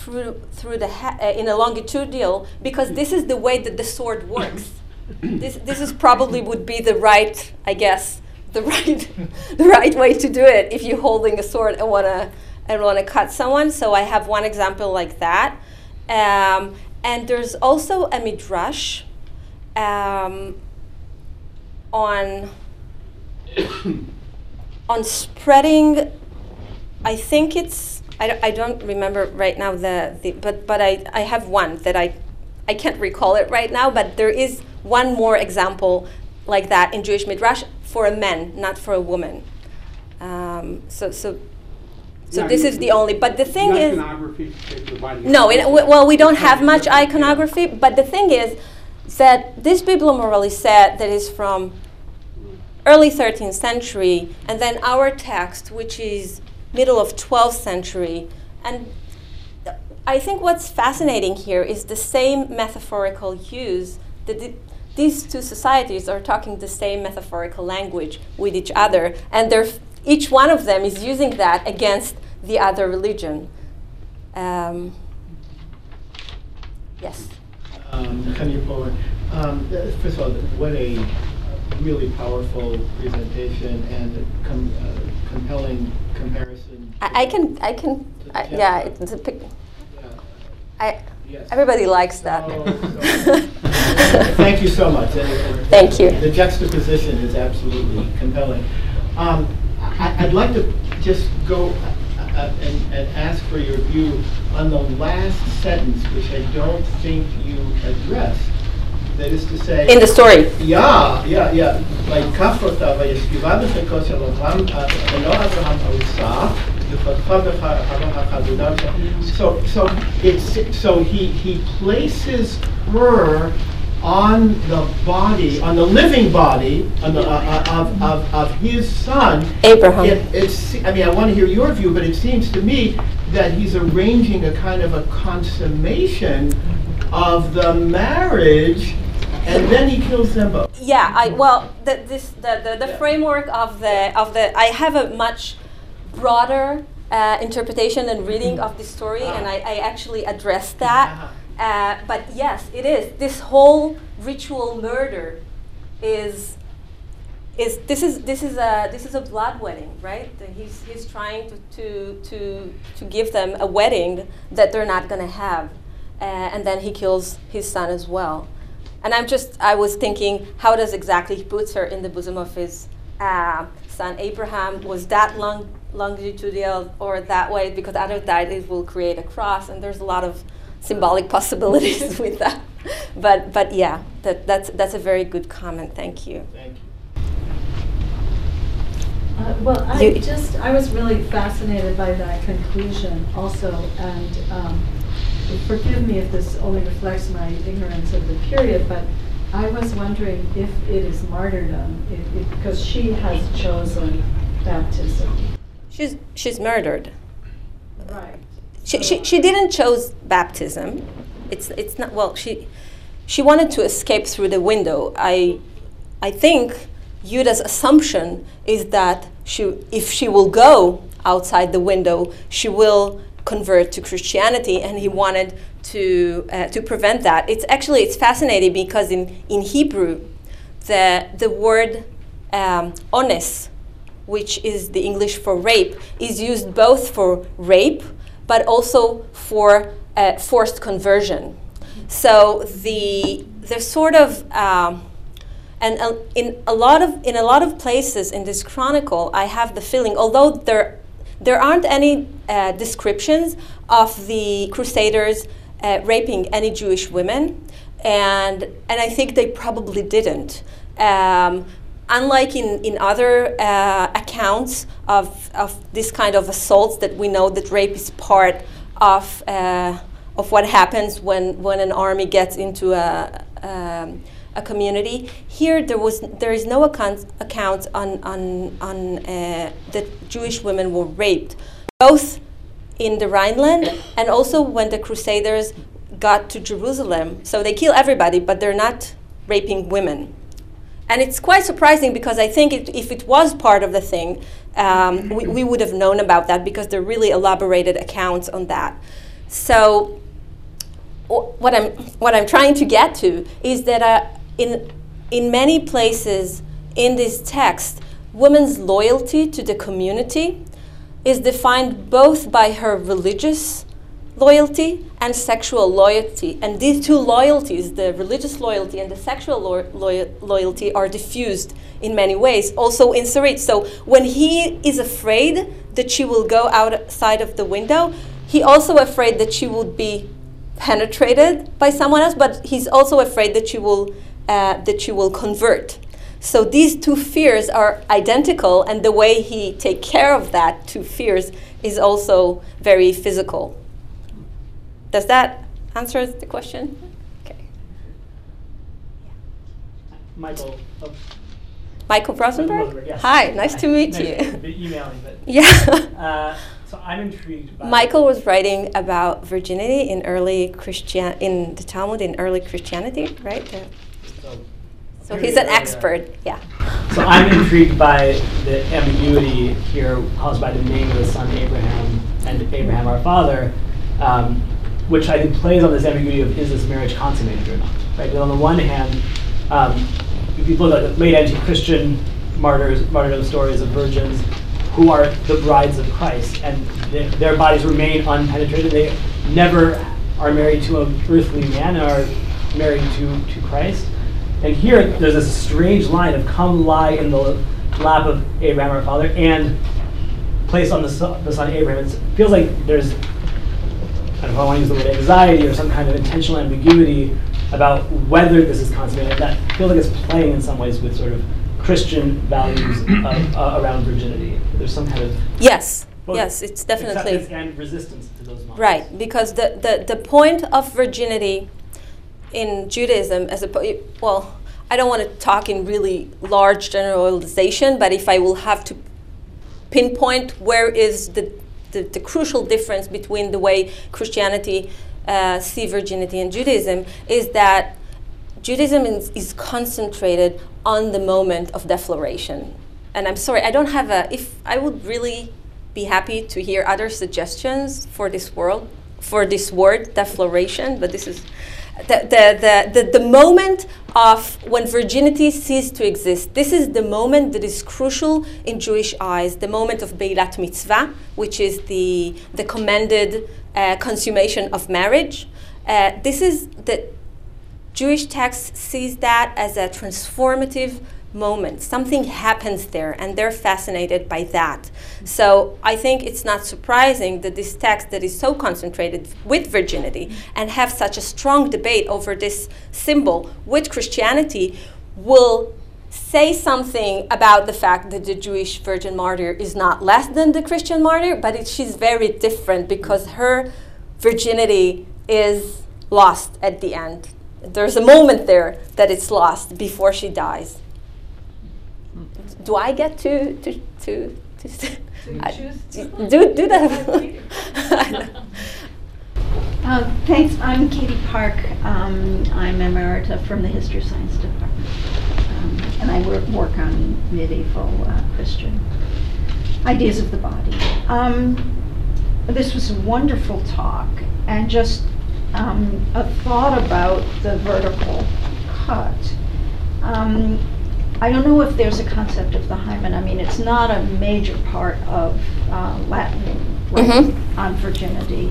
through through the uh, in a longitudinal because this is the way that the sword works. this this is probably would be the right, I guess, the right the right way to do it if you're holding a sword and wanna and wanna cut someone. So I have one example like that, um, and there's also a midrash um, on on spreading. I think it's I don't, I don't remember right now the, the but but I, I have one that I I can't recall it right now, but there is one more example like that in Jewish midrash for a man, not for a woman. Um, so so so this is the only. But the thing is, Iconography, they provided you- no, it, w- well, we don't have much iconography, but the thing is that this Bible moralisée that is from early 13th century, and then our text, which is middle of 12th century, and I think what's fascinating here is the same metaphorical use that th- these two societies are talking the same metaphorical language with each other, and each one of them is using that against the other religion. Um, yes. Um. Um, uh, first of all, what a really powerful presentation and com- uh, compelling comparison. I, I can, I can, I, yeah, it's a pic. I, Everybody likes that. Thank you so much. Thank you. The juxtaposition is absolutely compelling. Um, I, would like to just go uh, uh, and, and, ask for your view on the last sentence, which I don't think you addressed. That is to say, in the story. Yeah, yeah, yeah. Like so so it's so he he places her on the body on the living body on the, uh, uh of, of, of his son Abraham it, it's I mean I want to hear your view but it seems to me that he's arranging a kind of a consummation of the marriage and then he kills them both. Yeah, I well, the, this the, the, the yeah. framework of the of the I have a much broader uh, interpretation and reading of the story, and I, I actually addressed that. Uh-huh. Uh, but yes, it is. This whole ritual murder is is this is this is a this is a blood wedding, right? He's he's trying to to to, to give them a wedding that they're not going to have, uh, and then he kills his son as well. And I'm just I was thinking, how does exactly he puts her in the bosom of his uh, son Abraham? Was that long longitudinal or that way? Because out of that it will create a cross, and there's a lot of symbolic possibilities with that. But but yeah, that, that's that's a very good comment. Thank you. Thank you. Uh, Well, I You- just, I was really fascinated by that conclusion also, and um, forgive me if this only reflects my ignorance of the period, but I was wondering if it is martyrdom, if- if- because she has chosen baptism. She's she's murdered. Right. She, she, she didn't chose baptism. It's it's not well. She she wanted to escape through the window. I I think Yudah's assumption is that she if she will go outside the window, she will convert to Christianity, and he wanted to uh, to prevent that. It's actually it's fascinating because in in Hebrew, the the word um, ones which is the English for rape, is used both for rape but also for uh, forced conversion. So the the sort of um, and uh, in a lot of in a lot of places in this chronicle, I have the feeling, although there there aren't any uh, descriptions of the Crusaders uh, raping any Jewish women, and and I think they probably didn't. Um, unlike in, in other uh, accounts of, of this kind of assaults that we know that rape is part of, uh, of what happens when, when an army gets into a, um, a community. Here there, was, there is no account, account on, on, on uh, that Jewish women were raped, both in the Rhineland and also when the Crusaders got to Jerusalem. So they kill everybody, but they're not raping women. And it's quite surprising because I think it, if it was part of the thing, um, we, we would have known about that because there are really elaborated accounts on that. So, wh- what I'm, what I'm trying to get to is that uh, in, in many places in this text, women's loyalty to the community is defined both by her religious loyalty and sexual loyalty. And these two loyalties, the religious loyalty and the sexual lo- loy- loyalty, are diffused in many ways, also in Sarit. So when he is afraid that she will go outside of the window, he also afraid that she would be penetrated by someone else, but he's also afraid that she will uh, that she will convert. So these two fears are identical, and the way he take care of that two fears is also very physical. Does that answer the question? Okay. Michael. Oh, Michael Rosenberg? Yes. Hi, nice to meet Nice you. to emailing, but yeah. uh, so I'm intrigued by Michael was writing about virginity in early Christian in the Talmud in early Christianity, right? The- So, so he's an expert. Yeah. so I'm intrigued by the ambiguity here caused by the name of the son Abraham and Abraham our father, um, which I think plays on this ambiguity of is this marriage consummated or not? Right. But on the one hand, um, if you look at the late anti-Christian martyrs, martyrdom stories of virgins who are the brides of Christ, and their, their bodies remain unpenetrated. They never are married to an earthly man, are married to, to Christ. And here, there's this strange line of come lie in the lap of Abraham our father and place on the son, the son Abraham. It feels like there's, I don't know if I want to use the word anxiety or some kind of intentional ambiguity about whether this is consummated. That feels like it's playing in some ways with sort of Christian values of, uh, around virginity. There's some kind of Yes. yes, it's definitely and resistance to those models. Right, because the, the, the point of virginity in Judaism, as a well, I don't want to talk in really large generalization, but if I will have to pinpoint where is the the, the crucial difference between the way Christianity uh, see virginity and Judaism is that Judaism is, is concentrated on the moment of defloration. And I'm sorry, I don't have a, if I would really be happy to hear other suggestions for this world, for this word, defloration, but this is the, the, the, the, moment of when virginity ceased to exist. This is the moment that is crucial in Jewish eyes, the moment of Beilat Mitzvah, which is the, the commanded uh, consummation of marriage. Uh, this is the Jewish text sees that as a transformative moment. Something happens there, and they're fascinated by that. So I think it's not surprising that this text that is so concentrated with virginity and have such a strong debate over this symbol with Christianity will say something about the fact that the Jewish virgin martyr is not less than the Christian martyr, but it, she's very different because her virginity is lost at the end. There's a moment there that it's lost before she dies do I get to to to, to I, do do that? uh, thanks. I'm Katie Park. Um, I'm emerita from the History of Science Department, um, and I work, work on medieval uh, Christian ideas of the body. Um, this was a wonderful talk, and just um, a thought about the vertical cut. I don't know if there's a concept of the hymen. I mean, it's not a major part of uh, Latin right, Mhm. on virginity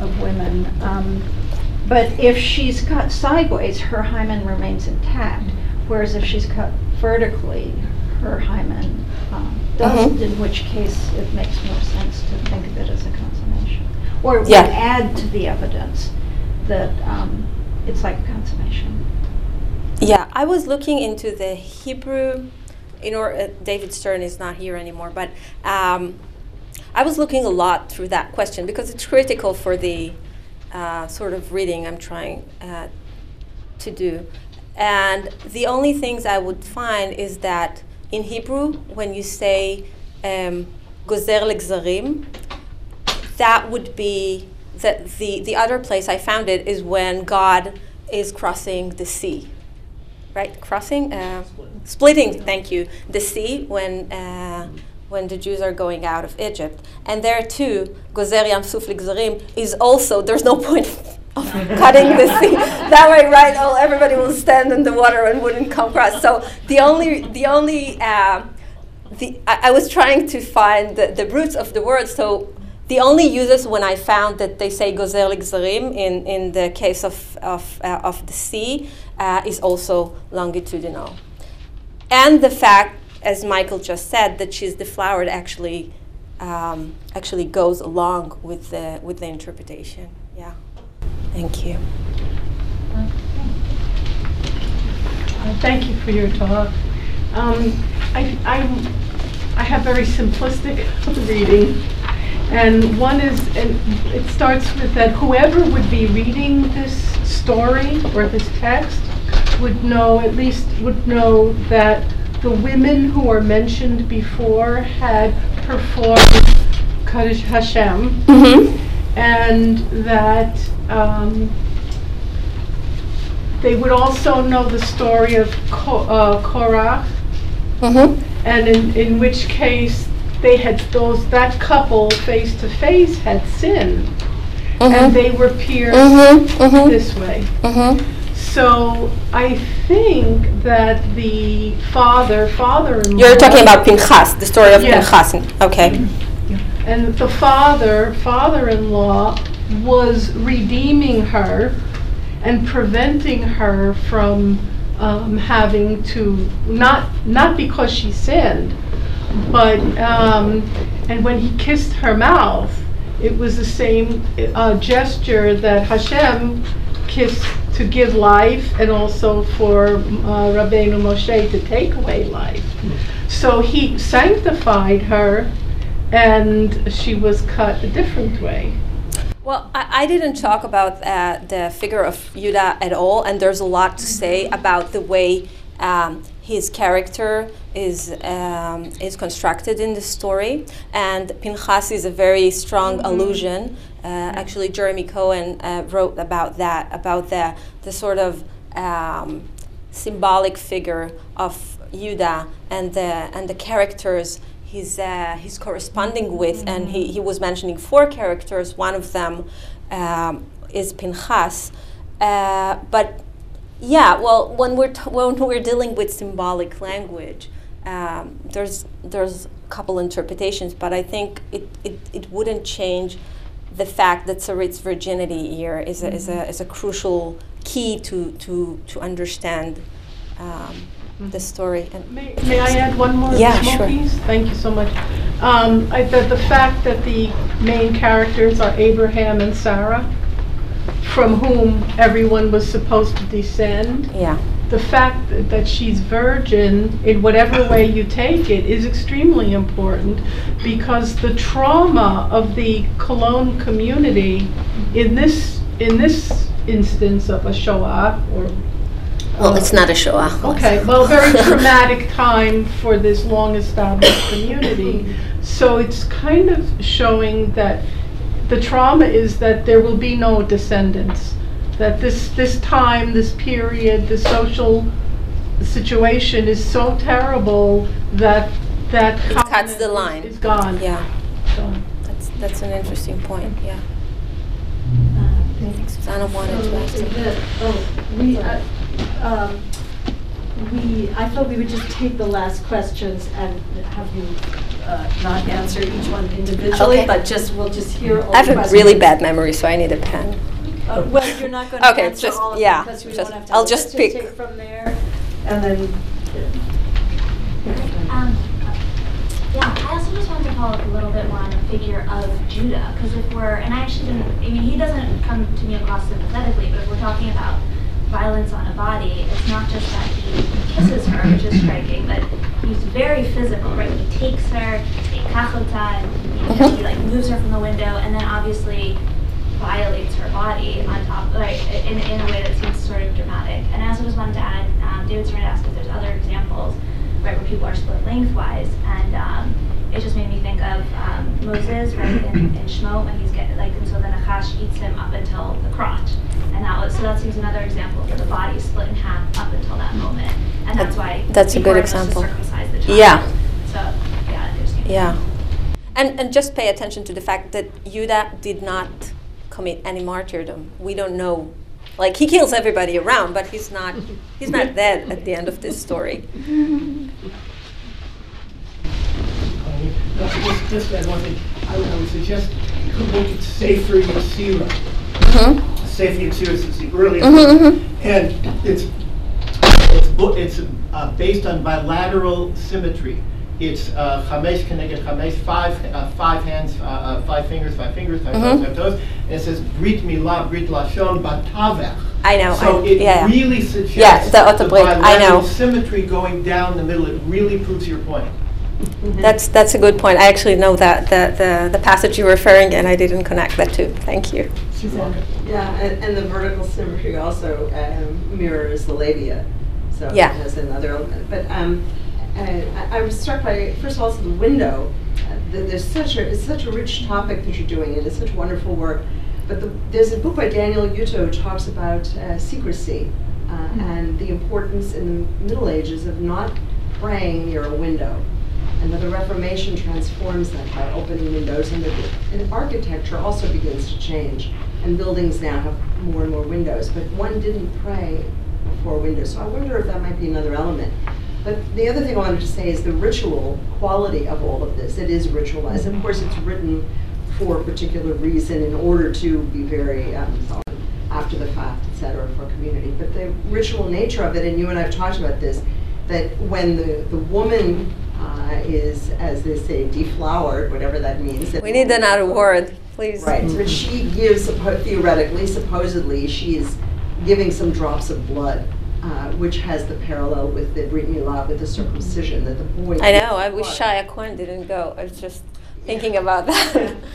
of women. Um, but if she's cut sideways, her hymen remains intact. Whereas if she's cut vertically, her hymen um, doesn't, in which case it makes more sense to think of it as a consummation. Or it would add to the evidence that um, it's like a consummation. Yeah, I was looking into the Hebrew. You know, uh, David Stern is not here anymore, but um, I was looking a lot through that question because it's critical for the uh, sort of reading I'm trying uh, to do. And the only things I would find is that in Hebrew, when you say um, gozer ligzarim, that would be that the, the other place I found it is when God is crossing the sea right? Crossing, uh, splitting. Thank you. The sea when uh, when the Jews are going out of Egypt, and there too, Gozer Yam is also. There's no point of cutting the sea that way, right? Oh, everybody will stand in the water and wouldn't come across. So the only the only uh, the I, I was trying to find the, the roots of the word. So the only uses when I found that they say gozer ligzarim in, in the case of, of, uh, of the sea uh, is also longitudinal. And the fact, as Michael just said, that she's deflowered actually um, actually goes along with the, with the interpretation. Yeah. Thank you. Thank you for your talk. Um, I, I, I have very simplistic reading. And one is, and it starts with that whoever would be reading this story or this text would know, at least would know that the women who are mentioned before had performed Kiddush Hashem, Mm-hmm. and that um, they would also know the story of Ko- uh, Korach, Mm-hmm. and in, in which case they had those that couple face to face had sinned, and they were pierced Mm-hmm. Mm-hmm. this way. Mm-hmm. So I think that the father, father-in-law. You're talking about Pinchas, the story of Yes. Pinchas. Okay. And the father, father-in-law, was redeeming her and preventing her from um, having to not not because she sinned, but um, and when he kissed her mouth, it was the same uh, gesture that Hashem kissed to give life and also for uh, Rabbeinu Moshe to take away life. So he sanctified her and she was cut a different way. Well, I, I didn't talk about uh, the figure of Judah at all, and there's a lot to say about the way um, his character is um, is constructed in the story, and Pinchas is a very strong allusion. Uh, actually, Jeremy Cohen uh, wrote about that, about the the sort of um, symbolic figure of Judah and the and the characters he's uh, he's corresponding with, and he, he was mentioning four characters. One of them um, is Pinchas, uh, but yeah, well, when we're t- when we're dealing with symbolic language, um, there's there's a couple interpretations, but I think it, it, it wouldn't change the fact that Sarit's virginity here is a, is a, is a crucial key to to to understand um, the story. And May, may I add one more Yeah, sure. piece? Thank you so much. Um, I, the, the fact that the main characters are Abraham and Sarah, from whom everyone was supposed to descend, yeah, the fact that, that she's virgin, in whatever way you take it, is extremely important because the trauma of the Cologne community in this in this instance of a Shoah or well, uh, it's not a Shoah. Okay, well, very traumatic time for this long-established community. So it's kind of showing that the trauma is that there will be no descendants. That this, this time, this period, the social situation is so terrible that that It cuts covenant the is- line. Is gone. Yeah, So- that's that's an interesting point. Yeah, Uh, Susanna wanted to ask something. Oh, we, uh, um, we, I thought we would just take the last questions and have you uh, not answer each one individually, Okay. but just, we'll just hear all I the have questions. a really bad memory, so I need a pen. Uh, Well, you're not going to Okay, answer just- all of yeah, them because we just- don't have I'll just Let's pick. take from there and then. Um, yeah, I also just wanted to follow up a little bit more on the figure of Judah, because if we're, and I actually didn't, I mean, he doesn't come to me across sympathetically, but if we're talking about violence on a body, it's not just that he kisses her, which is striking, but he's very physical, right? He takes her, he kachota, and he, he like moves her from the window, and then obviously violates her body on top, like in, in a way that seems sort of dramatic. And I also just wanted to add, um, David Stern asked if there's other examples, right, where people are split lengthwise, and um, it just made me think of um, Moses, right, in, in Shemot when he's getting like, and so the Nachash eats him up until the crotch, and that was so that seems another example where the body is split in half up until that moment, and that's why That's a good are supposed to example. circumcise the child. Yeah. So yeah. Yeah. And, and just pay attention to the fact that Yuda did not commit any martyrdom. We don't know. Like he kills everybody around, but he's not he's not dead at the end of this story. No, just, just add one thing. I would, I would suggest you could look at Sefer Yetzirah. Mm-hmm. Sefer Yetzirah is the earliest, Mhm, and it's it's bo- it's uh, based on bilateral symmetry. It's uh, chamesh keneged chamesh, five uh, five hands, uh, uh, five fingers, five fingers, five Mhm. toes, five toes, and it says Brit Milah, Brit Lashon, Batavech. I know. So I, it yeah. really suggests Yeah, the the Otto Brit, I know. symmetry going down the middle. It really proves your point. That's that's a good point. I actually know that the, the, the passage you're referring, and I didn't connect that too. Thank you. Yeah, and, and the vertical symmetry also um, mirrors the labia, so Yeah. it has another element. But um, uh, I, I was struck by first of all, the window. Uh, there's such a it's such a rich topic that you're doing, and it's such wonderful work. But the, there's a book by Daniel Jütte who talks about uh, secrecy uh, and the importance in the Middle Ages of not praying near a window. And that the Reformation transforms that by opening windows, and that the and architecture also begins to change. And buildings now have more and more windows, but one didn't pray before windows. So I wonder if that might be another element. But the other thing I wanted to say is the ritual quality of all of this. It is ritualized. Of course, it's written for a particular reason in order to be very um, after the fact, et cetera, for community. But the ritual nature of it, and you and I have talked about this, that when the, the woman uh, is, as they say, deflowered, whatever that means. that We need the another word, please. Right, but she gives, suppo- theoretically, supposedly, she is giving some drops of blood, uh, which has the parallel with the Brit Milah, with the circumcision, that the boy. I know. I wish. Shaye Cohen didn't go. I was just thinking about that.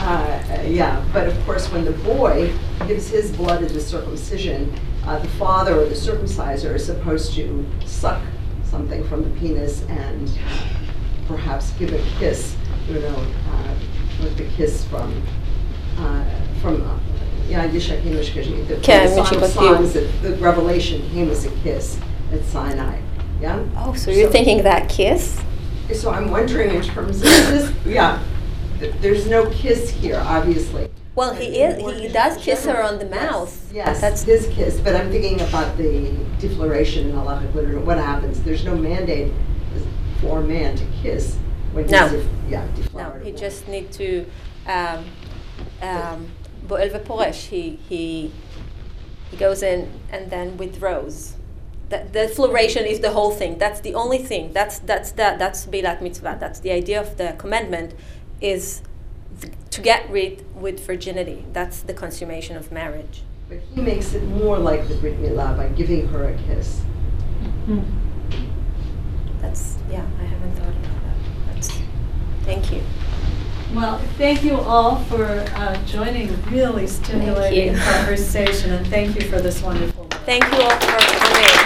Uh, uh, yeah, but of course, when the boy gives his blood at the circumcision, uh, the father or the circumciser is supposed to suck something from the penis and perhaps give a kiss, you know, uh, with the kiss from from, uh, from, uh, yeah, Yishak Hamish, the כן, the Song of משפטים. Songs, the the revelation came as a kiss at Sinai, yeah? Oh, so you're thinking that kiss? So I'm wondering in terms of this, yeah, th- there's no kiss here, obviously. Well, he is. He does kiss her on the mouth. Yes, That's his kiss, but I'm thinking about the defloration in halachic literature. What happens? There's no mandate for a man to kiss when he's, No. def- yeah, no. deflowered. He just need to um, um, bo'el v'poresh. He he he goes in and then withdraws. The, the floration is the whole thing. That's the only thing. That's that's that that's be'ilat mitzvah. That's the idea of the commandment, is th- to get rid with virginity. That's the consummation of marriage. But he makes it more like the Brit Milah by giving her a kiss. That's yeah. I haven't thought about that. That's thank you. Well, thank you all for uh, joining a really stimulating conversation, and thank you for this wonderful work. Thank you all for